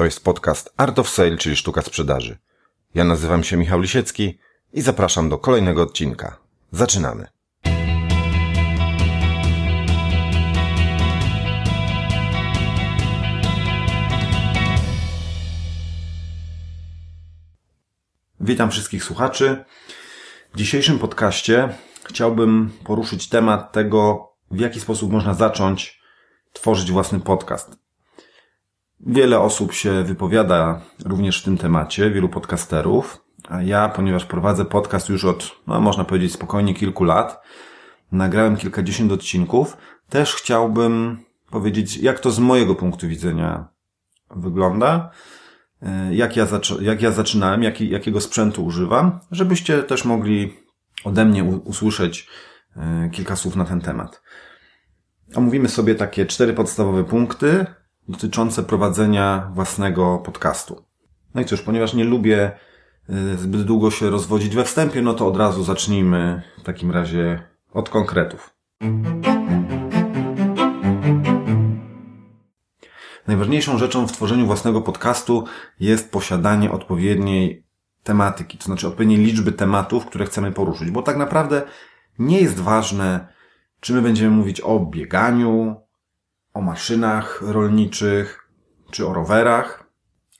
To jest podcast Art of Sale, czyli sztuka sprzedaży. Ja nazywam się Michał Lisiecki i zapraszam do kolejnego odcinka. Zaczynamy. Witam wszystkich słuchaczy. W dzisiejszym podcaście chciałbym poruszyć temat tego, w jaki sposób można zacząć tworzyć własny podcast. Wiele osób się wypowiada również w tym temacie, wielu podcasterów, a ja, ponieważ prowadzę podcast już od, no można powiedzieć spokojnie kilku lat, nagrałem kilkadziesiąt odcinków, też chciałbym powiedzieć, jak to z mojego punktu widzenia wygląda, e, jak ja, jak ja zaczynałem, jak, jakiego sprzętu używam, żebyście też mogli ode mnie usłyszeć e, kilka słów na ten temat. Omówimy sobie takie cztery podstawowe punkty dotyczące prowadzenia własnego podcastu. No i cóż, ponieważ nie lubię y, zbyt długo się rozwodzić we wstępie, no to od razu zacznijmy w takim razie od konkretów. Najważniejszą rzeczą w tworzeniu własnego podcastu jest posiadanie odpowiedniej tematyki, to znaczy odpowiedniej liczby tematów, które chcemy poruszyć, bo tak naprawdę nie jest ważne, czy my będziemy mówić o bieganiu, o maszynach rolniczych, czy o rowerach.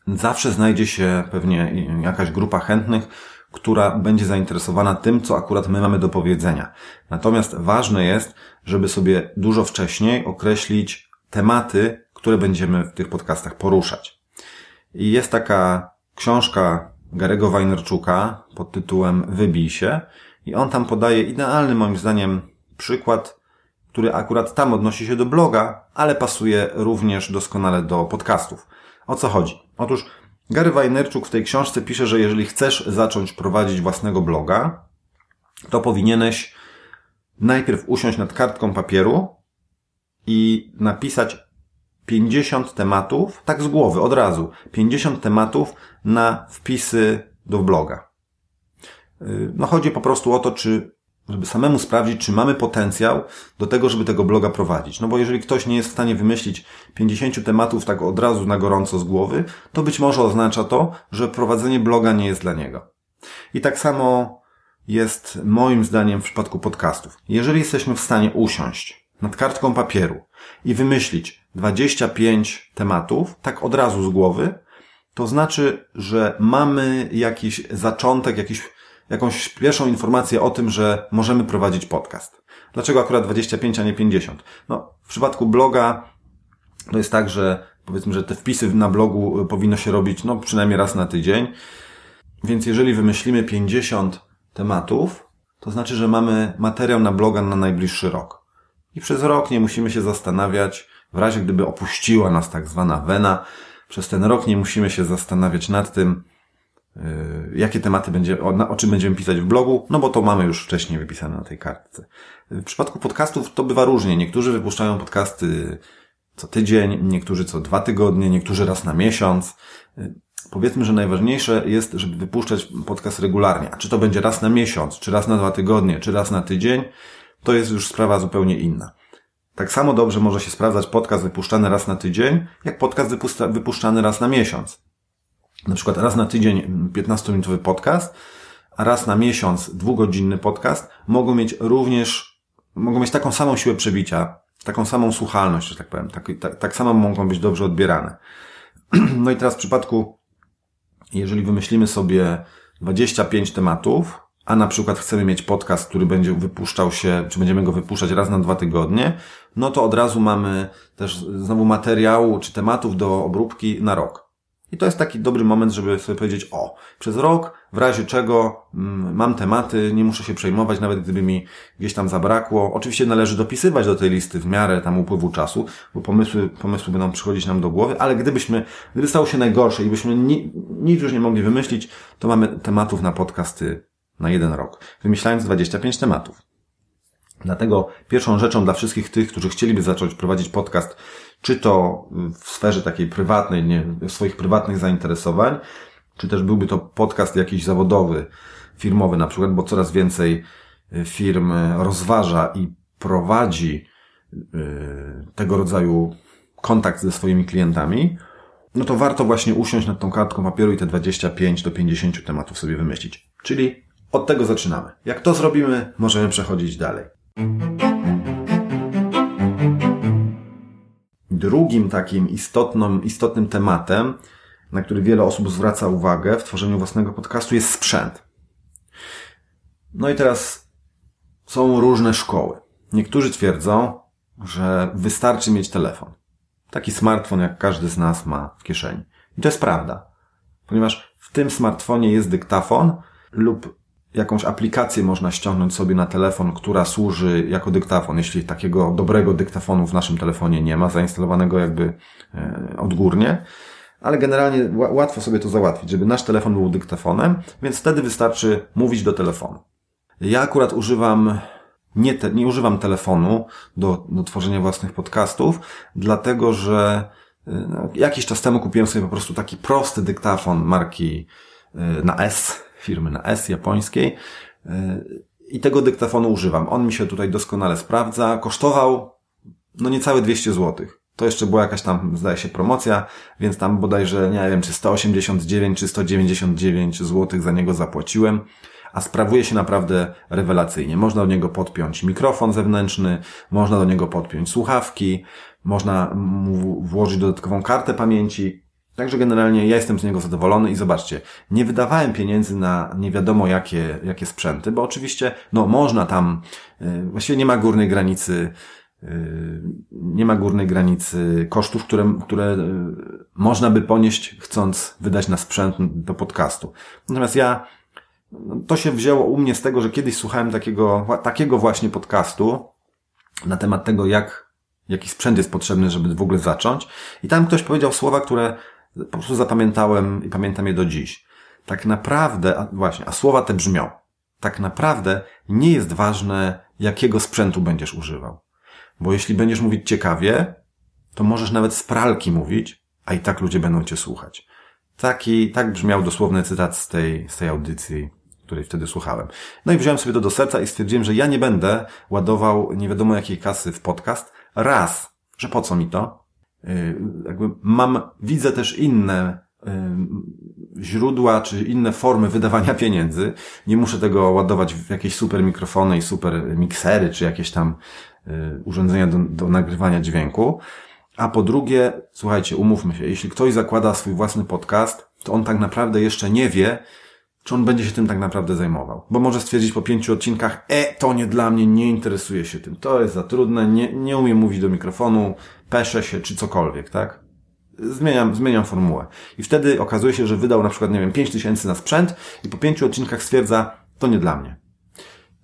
Zawsze znajdzie się pewnie jakaś grupa chętnych, która będzie zainteresowana tym, co akurat my mamy do powiedzenia. Natomiast ważne jest, żeby sobie dużo wcześniej określić tematy, które będziemy w tych podcastach poruszać. I jest taka książka Garego Wajnerczuka pod tytułem Wybij się i on tam podaje idealny moim zdaniem przykład który akurat tam odnosi się do bloga, ale pasuje również doskonale do podcastów. O co chodzi? Otóż Gary Wajnerczuk w tej książce pisze, że jeżeli chcesz zacząć prowadzić własnego bloga, to powinieneś najpierw usiąść nad kartką papieru i napisać 50 tematów, tak z głowy, od razu, 50 tematów na wpisy do bloga. Yy, no chodzi po prostu o to, czy żeby samemu sprawdzić, czy mamy potencjał do tego, żeby tego bloga prowadzić. No bo jeżeli ktoś nie jest w stanie wymyślić 50 tematów tak od razu na gorąco z głowy, to być może oznacza to, że prowadzenie bloga nie jest dla niego. I tak samo jest moim zdaniem w przypadku podcastów. Jeżeli jesteśmy w stanie usiąść nad kartką papieru i wymyślić 25 tematów, tak od razu z głowy, to znaczy, że mamy jakiś zaczątek, jakiś jakąś pierwszą informację o tym, że możemy prowadzić podcast. Dlaczego akurat 25, a nie 50? No, w przypadku bloga to jest tak, że powiedzmy, że te wpisy na blogu powinno się robić no przynajmniej raz na tydzień. Więc jeżeli wymyślimy 50 tematów, to znaczy, że mamy materiał na bloga na najbliższy rok. I przez rok nie musimy się zastanawiać, w razie gdyby opuściła nas tak zwana wena, przez ten rok nie musimy się zastanawiać nad tym, Y, jakie tematy będzie, o, o, czym będziemy pisać w blogu, no bo to mamy już wcześniej wypisane na tej kartce. W przypadku podcastów to bywa różnie. Niektórzy wypuszczają podcasty co tydzień, niektórzy co dwa tygodnie, niektórzy raz na miesiąc. Y, powiedzmy, że najważniejsze jest, żeby wypuszczać podcast regularnie. A czy to będzie raz na miesiąc, czy raz na dwa tygodnie, czy raz na tydzień, to jest już sprawa zupełnie inna. Tak samo dobrze może się sprawdzać podcast wypuszczany raz na tydzień, jak podcast wypuszczany raz na miesiąc na przykład raz na tydzień 15-minutowy podcast, a raz na miesiąc dwugodzinny podcast mogą mieć również, mogą mieć taką samą siłę przebicia, taką samą słuchalność, że tak powiem, tak, tak, tak samo mogą być dobrze odbierane. No i teraz w przypadku, jeżeli wymyślimy sobie 25 tematów, a na przykład chcemy mieć podcast, który będzie wypuszczał się, czy będziemy go wypuszczać raz na dwa tygodnie, no to od razu mamy też znowu materiału czy tematów do obróbki na rok. I to jest taki dobry moment, żeby sobie powiedzieć, o, przez rok, w razie czego mm, mam tematy, nie muszę się przejmować, nawet gdyby mi gdzieś tam zabrakło. Oczywiście należy dopisywać do tej listy w miarę tam upływu czasu, bo pomysły, pomysły będą przychodzić nam do głowy, ale gdybyśmy, gdyby stało się najgorsze i byśmy ni, nic już nie mogli wymyślić, to mamy tematów na podcasty na jeden rok. Wymyślając 25 tematów. Dlatego pierwszą rzeczą dla wszystkich tych, którzy chcieliby zacząć prowadzić podcast, czy to w sferze takiej prywatnej, nie, swoich prywatnych zainteresowań, czy też byłby to podcast jakiś zawodowy, firmowy na przykład, bo coraz więcej y, firm rozważa i prowadzi y, tego rodzaju kontakt ze swoimi klientami, no to warto właśnie usiąść nad tą kartką papieru i te 25 do 50 tematów sobie wymyślić. Czyli od tego zaczynamy. Jak to zrobimy, możemy przechodzić dalej. Drugim takim istotnym, istotnym tematem, na który wiele osób zwraca uwagę w tworzeniu własnego podcastu, jest sprzęt. No i teraz są różne szkoły. Niektórzy twierdzą, że wystarczy mieć telefon. Taki smartfon, jak każdy z nas ma w kieszeni. I to jest prawda. Ponieważ w tym smartfonie jest dyktafon lub jakąś aplikację można ściągnąć sobie na telefon, która służy jako dyktafon, jeśli takiego dobrego dyktafonu w naszym telefonie nie ma, zainstalowanego jakby e, odgórnie. Ale generalnie łatwo sobie to załatwić, żeby nasz telefon był dyktafonem, więc wtedy wystarczy mówić do telefonu. Ja akurat używam nie, te, nie używam telefonu do, do tworzenia własnych podcastów, dlatego że y, no, jakiś czas temu kupiłem sobie po prostu taki prosty dyktafon marki y, na S, firmy na S japońskiej y, i tego dyktafonu używam. On mi się tutaj doskonale sprawdza. Kosztował no niecałe 200 zł. To jeszcze była jakaś tam, zdaje się, promocja, więc tam bodajże, nie wiem, czy 189 czy 199 zł za niego zapłaciłem a sprawuje się naprawdę rewelacyjnie. Można do niego podpiąć mikrofon zewnętrzny, można do niego podpiąć słuchawki, można mu włożyć dodatkową kartę pamięci. Także generalnie ja jestem z niego zadowolony i zobaczcie, nie wydawałem pieniędzy na nie wiadomo jakie, jakie sprzęty, bo oczywiście, no można tam, yy, właściwie nie ma górnej granicy, yy, nie ma górnej granicy kosztów, które, które yy, można by ponieść chcąc wydać na sprzęt do podcastu. Natomiast ja to się wzięło u mnie z tego, że kiedyś słuchałem takiego, takiego właśnie podcastu na temat tego, jak, jaki sprzęt jest potrzebny, żeby w ogóle zacząć. I tam ktoś powiedział słowa, które po prostu zapamiętałem i pamiętam je do dziś. Tak naprawdę, a właśnie, a słowa te brzmią. Tak naprawdę nie jest ważne, jakiego sprzętu będziesz używał. Bo jeśli będziesz mówić ciekawie, to możesz nawet z pralki mówić, a i tak ludzie będą cię słuchać. Taki, tak brzmiał dosłowny cytat z tej, z tej audycji której wtedy słuchałem. No i wziąłem sobie to do serca i stwierdziłem, że ja nie będę ładował nie wiadomo jakiej kasy w podcast. Raz, że po co mi to? Yy, jakby mam, widzę też inne yy, źródła czy inne formy wydawania pieniędzy. Nie muszę tego ładować w jakieś super mikrofony i super miksery, czy jakieś tam yy, urządzenia do, do nagrywania dźwięku. A po drugie, słuchajcie, umówmy się, jeśli ktoś zakłada swój własny podcast, to on tak naprawdę jeszcze nie wie, czy on będzie się tym tak naprawdę zajmował. Bo może stwierdzić po pięciu odcinkach, e, to nie dla mnie, nie interesuje się tym, to jest za trudne, nie, nie umiem mówić do mikrofonu, peszę się, czy cokolwiek, tak? Zmieniam, zmieniam formułę. I wtedy okazuje się, że wydał na przykład, nie wiem, pięć tysięcy na sprzęt i po pięciu odcinkach stwierdza, to nie dla mnie.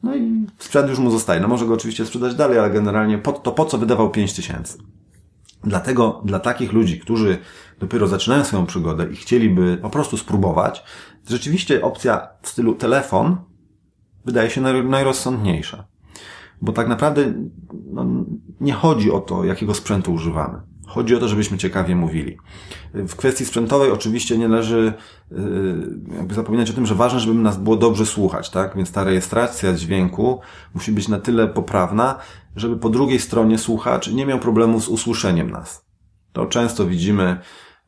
No i sprzęt już mu zostaje. No może go oczywiście sprzedać dalej, ale generalnie po, to po co wydawał pięć tysięcy? Dlatego dla takich ludzi, którzy dopiero zaczynają swoją przygodę i chcieliby po prostu spróbować, rzeczywiście opcja w stylu telefon wydaje się najrozsądniejsza. Bo tak naprawdę no, nie chodzi o to, jakiego sprzętu używamy. Chodzi o to, żebyśmy ciekawie mówili. W kwestii sprzętowej oczywiście nie należy yy, jakby zapominać o tym, że ważne, żeby nas było dobrze słuchać, tak? Więc ta rejestracja dźwięku musi być na tyle poprawna, żeby po drugiej stronie słuchacz nie miał problemu z usłyszeniem nas. To często widzimy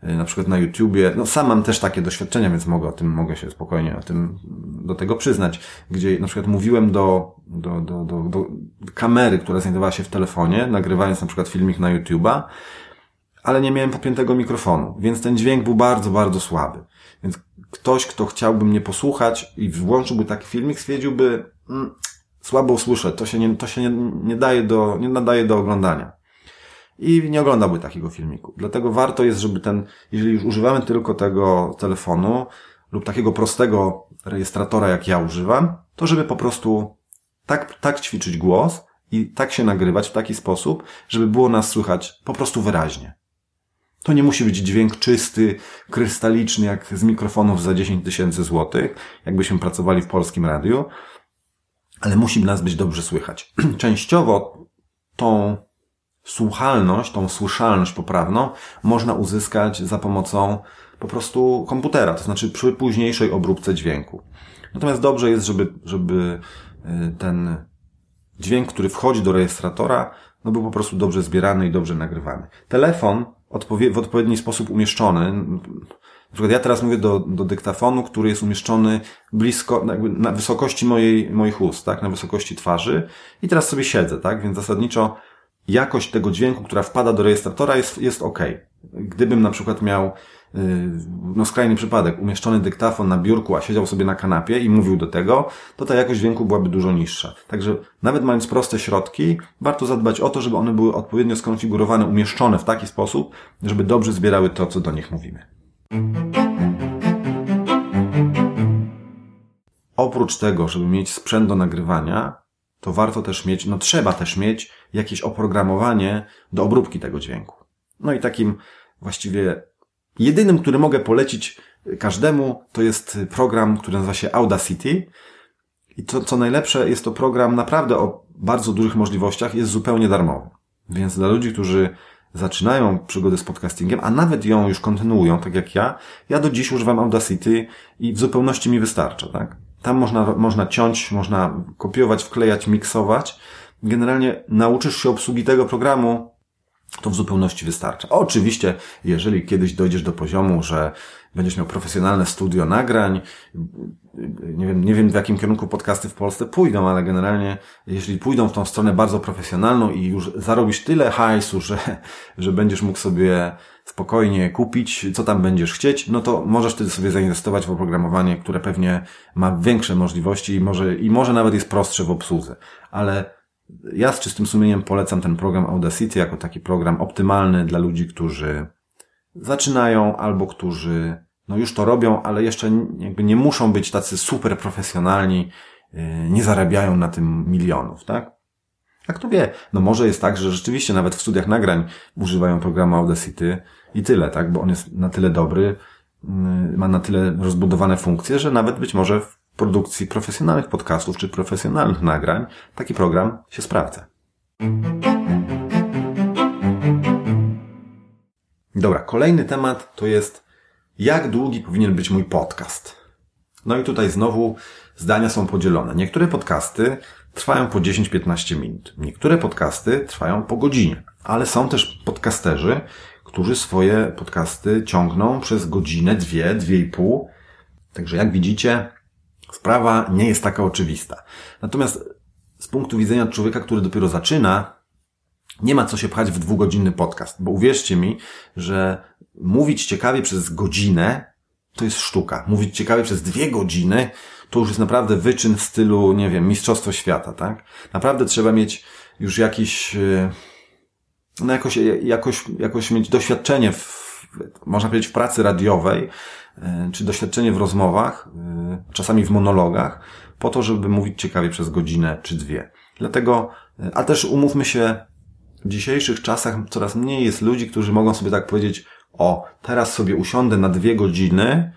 na przykład na YouTubie, no sam mam też takie doświadczenia, więc mogę o tym, mogę się spokojnie o tym, do tego przyznać, gdzie na przykład mówiłem do, do, do, do, do kamery, która znajdowała się w telefonie, nagrywając na przykład filmik na YouTube'a, ale nie miałem podpiętego mikrofonu, więc ten dźwięk był bardzo, bardzo słaby. Więc ktoś, kto chciałby mnie posłuchać i włączyłby taki filmik, stwierdziłby, mm, słabo słyszę, to się, nie, to się nie, nie, daje do, nie nadaje do oglądania. I nie oglądałby takiego filmiku. Dlatego warto jest, żeby ten, jeżeli już używamy tylko tego telefonu lub takiego prostego rejestratora, jak ja używam, to żeby po prostu tak, tak ćwiczyć głos i tak się nagrywać w taki sposób, żeby było nas słychać po prostu wyraźnie. To nie musi być dźwięk czysty, krystaliczny, jak z mikrofonów za 10 tysięcy złotych, jakbyśmy pracowali w polskim radiu, ale musi nas być dobrze słychać. Częściowo tą słuchalność, tą słyszalność poprawną można uzyskać za pomocą po prostu komputera, to znaczy przy późniejszej obróbce dźwięku. Natomiast dobrze jest, żeby, żeby y, ten dźwięk, który wchodzi do rejestratora, no był po prostu dobrze zbierany i dobrze nagrywany. Telefon w odpowiedni sposób umieszczony. Na przykład ja teraz mówię do, do dyktafonu, który jest umieszczony blisko, na wysokości mojej, moich ust, tak? Na wysokości twarzy. I teraz sobie siedzę, tak? Więc zasadniczo jakość tego dźwięku, która wpada do rejestratora jest, jest ok. Gdybym na przykład miał Yy, no skrajny przypadek, umieszczony dyktafon na biurku, a siedział sobie na kanapie i mówił do tego, to ta jakość dźwięku byłaby dużo niższa. Także nawet mając proste środki, warto zadbać o to, żeby one były odpowiednio skonfigurowane, umieszczone w taki sposób, żeby dobrze zbierały to, co do nich mówimy. Oprócz tego, żeby mieć sprzęt do nagrywania, to warto też mieć, no trzeba też mieć jakieś oprogramowanie do obróbki tego dźwięku. No i takim właściwie Jedynym, który mogę polecić każdemu, to jest program, który nazywa się Audacity. I to, co najlepsze, jest to program naprawdę o bardzo dużych możliwościach, jest zupełnie darmowy. Więc dla ludzi, którzy zaczynają przygodę z podcastingiem, a nawet ją już kontynuują, tak jak ja, ja do dziś używam Audacity i w zupełności mi wystarcza, tak? Tam można, można ciąć, można kopiować, wklejać, miksować. Generalnie nauczysz się obsługi tego programu to w zupełności wystarcza. Oczywiście, jeżeli kiedyś dojdziesz do poziomu, że będziesz miał profesjonalne studio nagrań, nie wiem, nie wiem w jakim kierunku podcasty w Polsce pójdą, ale generalnie jeśli pójdą w tą stronę bardzo profesjonalną i już zarobisz tyle hajsu, że, że będziesz mógł sobie spokojnie kupić, co tam będziesz chcieć, no to możesz wtedy sobie zainwestować w oprogramowanie, które pewnie ma większe możliwości i może, i może nawet jest prostsze w obsłudze. Ale ja z czystym sumieniem polecam ten program Audacity jako taki program optymalny dla ludzi, którzy zaczynają albo którzy no już to robią, ale jeszcze jakby nie muszą być tacy super profesjonalni, y, nie zarabiają na tym milionów, tak? A kto wie, no może jest tak, że rzeczywiście nawet w studiach nagrań używają programu Audacity i tyle, tak? Bo on jest na tyle dobry, y, ma na tyle rozbudowane funkcje, że nawet być może produkcji profesjonalnych podcastów czy profesjonalnych nagrań taki program się sprawdza. Dobra, kolejny temat to jest jak długi powinien być mój podcast. No i tutaj znowu zdania są podzielone. Niektóre podcasty trwają po 10-15 minut. Niektóre podcasty trwają po godzinie. Ale są też podcasterzy, którzy swoje podcasty ciągną przez godzinę, dwie, dwie i pół. Także jak widzicie, Sprawa nie jest taka oczywista. Natomiast z punktu widzenia człowieka, który dopiero zaczyna, nie ma co się pchać w dwugodzinny podcast, bo uwierzcie mi, że mówić ciekawie przez godzinę to jest sztuka. Mówić ciekawie przez dwie godziny to już jest naprawdę wyczyn w stylu, nie wiem, Mistrzostwo Świata, tak? Naprawdę trzeba mieć już jakiś, e, no jakoś, jakoś, jakoś mieć doświadczenie w, można powiedzieć, w pracy radiowej, czy doświadczenie w rozmowach, e, czasami w monologach, po to, żeby mówić ciekawie przez godzinę czy dwie. Dlatego, e, a też umówmy się, w dzisiejszych czasach coraz mniej jest ludzi, którzy mogą sobie tak powiedzieć, o, teraz sobie usiądę na dwie godziny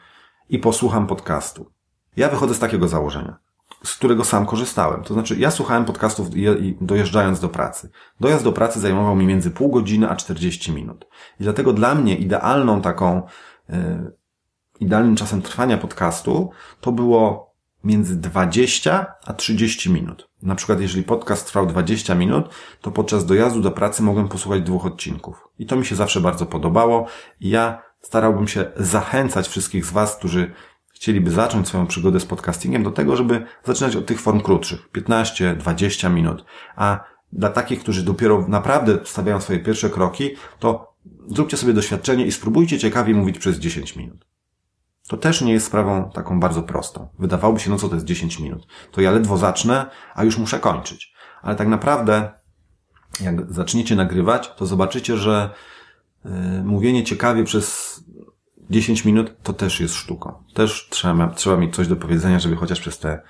i posłucham podcastu. Ja wychodzę z takiego założenia, z którego sam korzystałem. To znaczy, ja słuchałem podcastów dojeżdżając do pracy. Dojazd do pracy zajmował mi między pół godziny a 40 minut. I dlatego dla mnie idealną taką idealnym czasem trwania podcastu to było między 20 a 30 minut. Na przykład, jeżeli podcast trwał 20 minut, to podczas dojazdu do pracy mogłem posłuchać dwóch odcinków. I to mi się zawsze bardzo podobało. I ja starałbym się zachęcać wszystkich z Was, którzy chcieliby zacząć swoją przygodę z podcastingiem do tego, żeby zaczynać od tych form krótszych. 15, 20 minut. A dla takich, którzy dopiero naprawdę stawiają swoje pierwsze kroki, to zróbcie sobie doświadczenie i spróbujcie ciekawie mówić przez 10 minut to też nie jest sprawą taką bardzo prostą. Wydawałoby się, no co to jest 10 minut. To ja ledwo zacznę, a już muszę kończyć. Ale tak naprawdę, jak zaczniecie nagrywać, to zobaczycie, że yy, mówienie ciekawie przez 10 minut to też jest sztuką. Też trzeba, trzeba mieć coś do powiedzenia, żeby chociaż przez te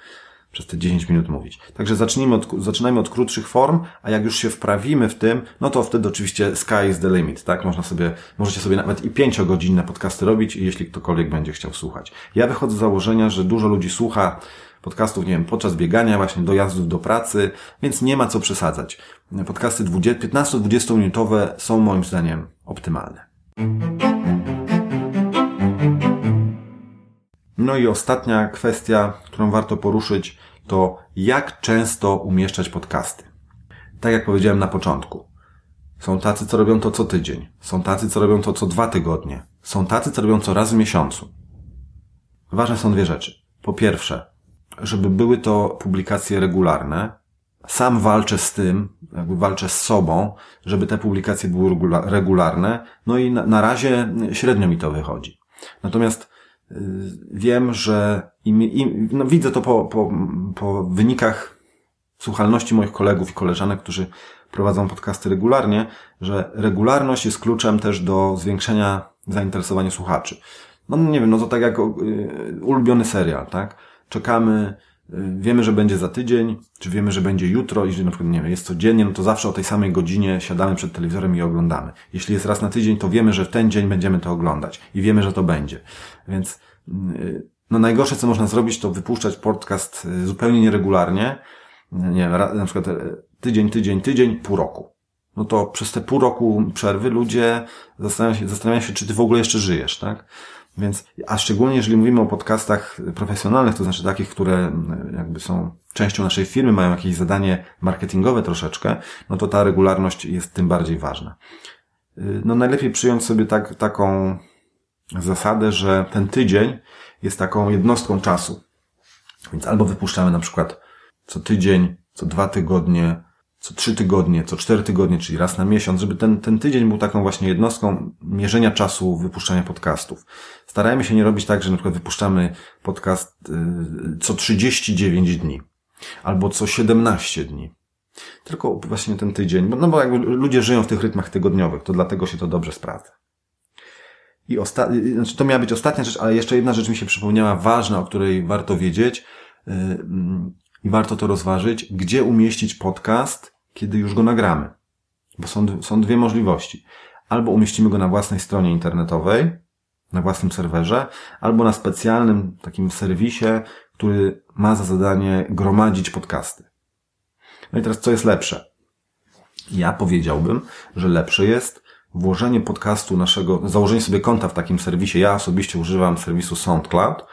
przez te 10 minut mówić. Także zacznijmy od, zaczynajmy od krótszych form, a jak już się wprawimy w tym, no to wtedy oczywiście sky is the limit, tak? Można sobie, możecie sobie nawet i pięciogodzinne podcasty robić, jeśli ktokolwiek będzie chciał słuchać. Ja wychodzę z założenia, że dużo ludzi słucha podcastów, nie wiem, podczas biegania, właśnie dojazdów do pracy, więc nie ma co przesadzać. Podcasty 15-20 minutowe są moim zdaniem optymalne. No i ostatnia kwestia, którą warto poruszyć, to jak często umieszczać podcasty. Tak jak powiedziałem na początku. Są tacy, co robią to co tydzień. Są tacy, co robią to co dwa tygodnie. Są tacy, co robią co raz w miesiącu. Ważne są dwie rzeczy. Po pierwsze, żeby były to publikacje regularne. Sam walczę z tym, jakby walczę z sobą, żeby te publikacje były regularne. No i na, na razie średnio mi to wychodzi. Natomiast wiem, że im, im, no widzę to po, po, po wynikach słuchalności moich kolegów i koleżanek, którzy prowadzą podcasty regularnie, że regularność jest kluczem też do zwiększenia zainteresowania słuchaczy. No nie wiem, no to tak jak y, ulubiony serial, tak? Czekamy, wiemy, że będzie za tydzień, czy wiemy, że będzie jutro i na przykład, nie wiem, jest codziennie, no to zawsze o tej samej godzinie siadamy przed telewizorem i oglądamy. Jeśli jest raz na tydzień, to wiemy, że w ten dzień będziemy to oglądać i wiemy, że to będzie. Więc, no najgorsze, co można zrobić, to wypuszczać podcast zupełnie nieregularnie, nie wiem, na przykład tydzień, tydzień, tydzień, pół roku. No to przez te pół roku przerwy ludzie zastanawiają się, zastanawiają się, czy ty w ogóle jeszcze żyjesz, tak? Więc, a szczególnie jeżeli mówimy o podcastach profesjonalnych, to znaczy takich, które mm, jakby są częścią naszej firmy, mają jakieś zadanie marketingowe troszeczkę, no to ta regularność jest tym bardziej ważna. Y, no najlepiej przyjąć sobie tak, taką zasadę, że ten tydzień jest taką jednostką czasu. Więc albo wypuszczamy na przykład co tydzień, co dwa tygodnie, co trzy tygodnie, co cztery tygodnie, czyli raz na miesiąc, żeby ten, ten tydzień był taką właśnie jednostką mierzenia czasu wypuszczania podcastów. Starajmy się nie robić tak, że na przykład wypuszczamy podcast y, co 39 dni albo co 17 dni. Tylko właśnie ten tydzień, no bo jakby ludzie żyją w tych rytmach tygodniowych, to dlatego się to dobrze sprawdza. I osta- y, znaczy to miała być ostatnia rzecz, ale jeszcze jedna rzecz mi się przypomniała, ważna, o której warto wiedzieć. I warto to rozważyć, gdzie umieścić podcast, kiedy już go nagramy. Bo są, są dwie możliwości. Albo umieścimy go na własnej stronie internetowej, na własnym serwerze, albo na specjalnym takim serwisie, który ma za zadanie gromadzić podcasty. No i teraz co jest lepsze? Ja powiedziałbym, że lepsze jest włożenie podcastu naszego, założenie sobie konta w takim serwisie. Ja osobiście używam serwisu SoundCloud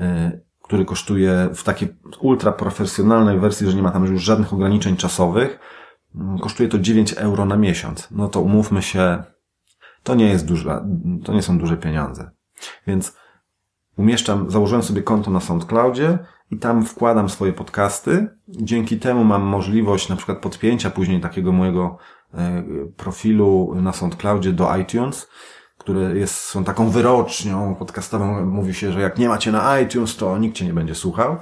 y, który kosztuje w takiej ultra profesjonalnej wersji, że nie ma tam już żadnych ograniczeń czasowych, mm, kosztuje to 9 euro na miesiąc. No to umówmy się, to nie jest duże, to nie są duże pieniądze. Więc umieszczam, założyłem sobie konto na SoundCloudzie i tam wkładam swoje podcasty. Dzięki temu mam możliwość na przykład podpięcia później takiego mojego e, profilu na SoundCloudzie do iTunes które jest, są taką wyrocznią podcastową. Mówi się, że jak nie macie na iTunes, to nikt cię nie będzie słuchał.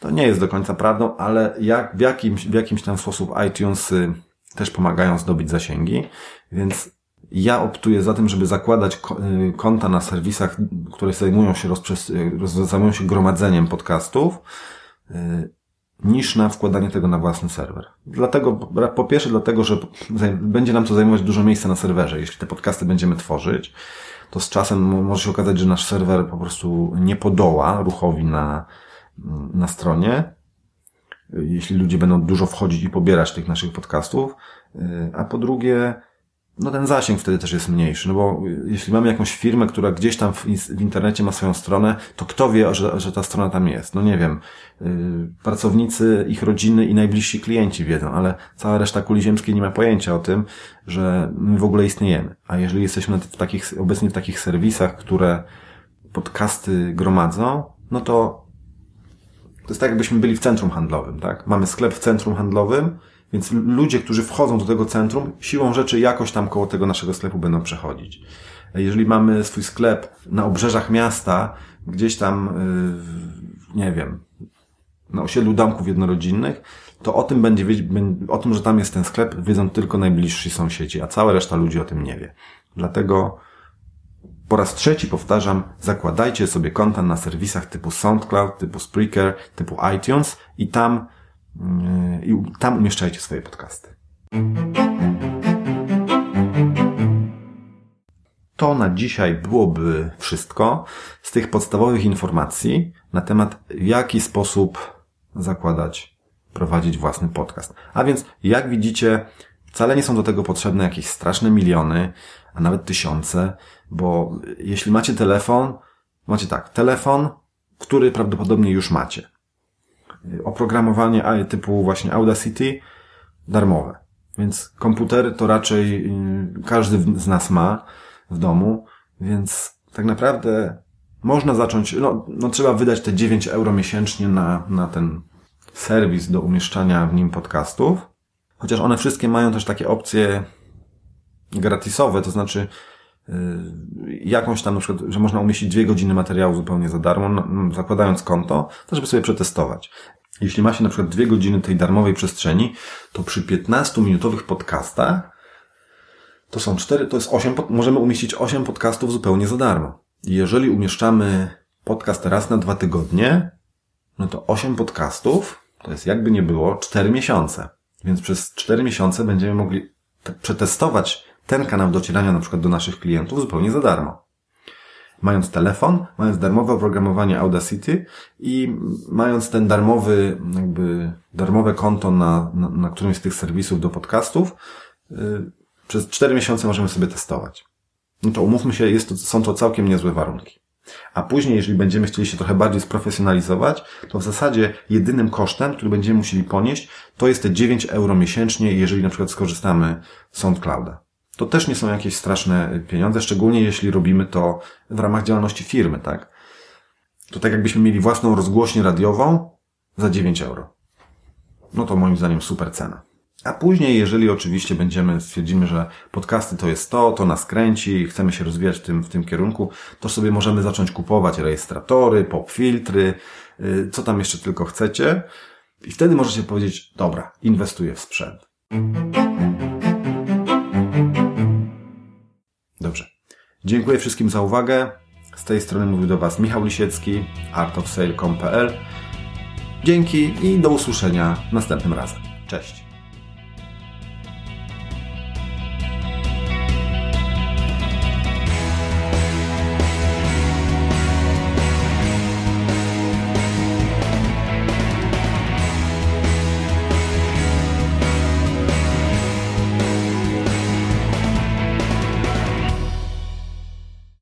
To nie jest do końca prawdą, ale jak, w, jakimś, w jakimś tam sposób iTunes też pomagają zdobyć zasięgi, więc ja optuję za tym, żeby zakładać y, konta na serwisach, które zajmują się, rozprzes- zajmują się gromadzeniem podcastów, y, niż na wkładanie tego na własny serwer. Dlatego, po pierwsze dlatego, że będzie nam to zajmować dużo miejsca na serwerze. Jeśli te podcasty będziemy tworzyć, to z czasem może się okazać, że nasz serwer po prostu nie podoła ruchowi na, na stronie. Jeśli ludzie będą dużo wchodzić i pobierać tych naszych podcastów. A po drugie, no ten zasięg wtedy też jest mniejszy, no bo jeśli mamy jakąś firmę, która gdzieś tam w, w internecie ma swoją stronę, to kto wie, że, że ta strona tam jest? No nie wiem, yy, pracownicy, ich rodziny i najbliżsi klienci wiedzą, ale cała reszta kuli ziemskiej nie ma pojęcia o tym, że my w ogóle istniejemy. A jeżeli jesteśmy w takich, obecnie w takich serwisach, które podcasty gromadzą, no to to jest tak, jakbyśmy byli w centrum handlowym, tak? Mamy sklep w centrum handlowym, więc ludzie, którzy wchodzą do tego centrum, siłą rzeczy jakoś tam koło tego naszego sklepu będą przechodzić. Jeżeli mamy swój sklep na obrzeżach miasta, gdzieś tam, yy, nie wiem, na osiedlu domków jednorodzinnych, to o tym będzie o tym, że tam jest ten sklep, wiedzą tylko najbliżsi sąsiedzi, a cała reszta ludzi o tym nie wie. Dlatego po raz trzeci powtarzam, zakładajcie sobie konta na serwisach typu SoundCloud, typu Spreaker, typu iTunes i tam i tam umieszczajcie swoje podcasty. To na dzisiaj byłoby wszystko z tych podstawowych informacji na temat, w jaki sposób zakładać, prowadzić własny podcast. A więc, jak widzicie, wcale nie są do tego potrzebne jakieś straszne miliony, a nawet tysiące, bo jeśli macie telefon, macie tak, telefon, który prawdopodobnie już macie oprogramowanie typu właśnie Audacity darmowe. Więc komputery to raczej y, każdy z nas ma w domu, więc tak naprawdę można zacząć, no, no trzeba wydać te 9 euro miesięcznie na, na ten serwis do umieszczania w nim podcastów. Chociaż one wszystkie mają też takie opcje gratisowe, to znaczy jakąś tam na przykład, że można umieścić dwie godziny materiału zupełnie za darmo, zakładając konto, to żeby sobie przetestować. Jeśli ma się na przykład dwie godziny tej darmowej przestrzeni, to przy 15-minutowych podcastach to są cztery, to jest osiem, możemy umieścić osiem podcastów zupełnie za darmo. Jeżeli umieszczamy podcast raz na dwa tygodnie, no to osiem podcastów to jest jakby nie było cztery miesiące. Więc przez cztery miesiące będziemy mogli przetestować ten kanał docierania na przykład do naszych klientów zupełnie za darmo. Mając telefon, mając darmowe oprogramowanie Audacity i mając ten darmowy, jakby darmowe konto na, na, na którymś z tych serwisów do podcastów, yy, przez cztery miesiące możemy sobie testować. No to umówmy się, jest to, są to całkiem niezłe warunki. A później, jeżeli będziemy chcieli się trochę bardziej sprofesjonalizować, to w zasadzie jedynym kosztem, który będziemy musieli ponieść, to jest te 9 euro miesięcznie, jeżeli na przykład skorzystamy z SoundClouda. To też nie są jakieś straszne pieniądze, szczególnie jeśli robimy to w ramach działalności firmy, tak? To tak jakbyśmy mieli własną rozgłośnię radiową za 9 euro. No to moim zdaniem super cena. A później, jeżeli oczywiście będziemy, stwierdzimy, że podcasty to jest to, to nas kręci, chcemy się rozwijać w tym, w tym kierunku, to sobie możemy zacząć kupować rejestratory, pop filtry, y, co tam jeszcze tylko chcecie. I wtedy możecie powiedzieć, dobra, inwestuję w sprzęt. Dziękuję wszystkim za uwagę. Z tej strony mówił do Was Michał Lisiecki, artofsale.com.pl. Dzięki i do usłyszenia następnym razem. Cześć.